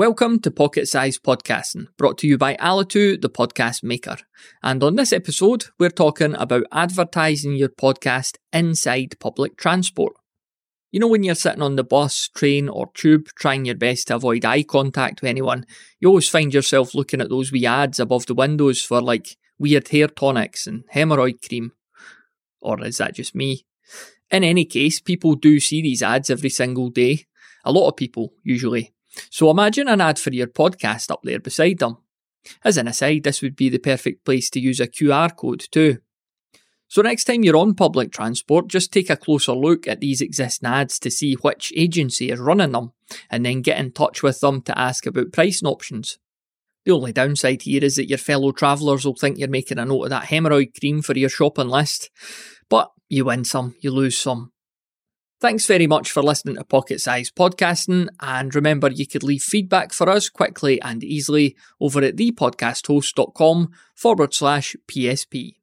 Welcome to Pocket Size Podcasting, brought to you by Alitu, the podcast maker. And on this episode, we're talking about advertising your podcast inside public transport. You know, when you're sitting on the bus, train, or tube trying your best to avoid eye contact with anyone, you always find yourself looking at those wee ads above the windows for like weird hair tonics and hemorrhoid cream. Or is that just me? In any case, people do see these ads every single day. A lot of people, usually. So imagine an ad for your podcast up there beside them. As an aside, this would be the perfect place to use a QR code too. So next time you're on public transport, just take a closer look at these existing ads to see which agency is running them, and then get in touch with them to ask about pricing options. The only downside here is that your fellow travellers will think you're making a note of that hemorrhoid cream for your shopping list. But you win some, you lose some. Thanks very much for listening to Pocket Size Podcasting, and remember you could leave feedback for us quickly and easily over at thepodcasthost.com forward slash PSP.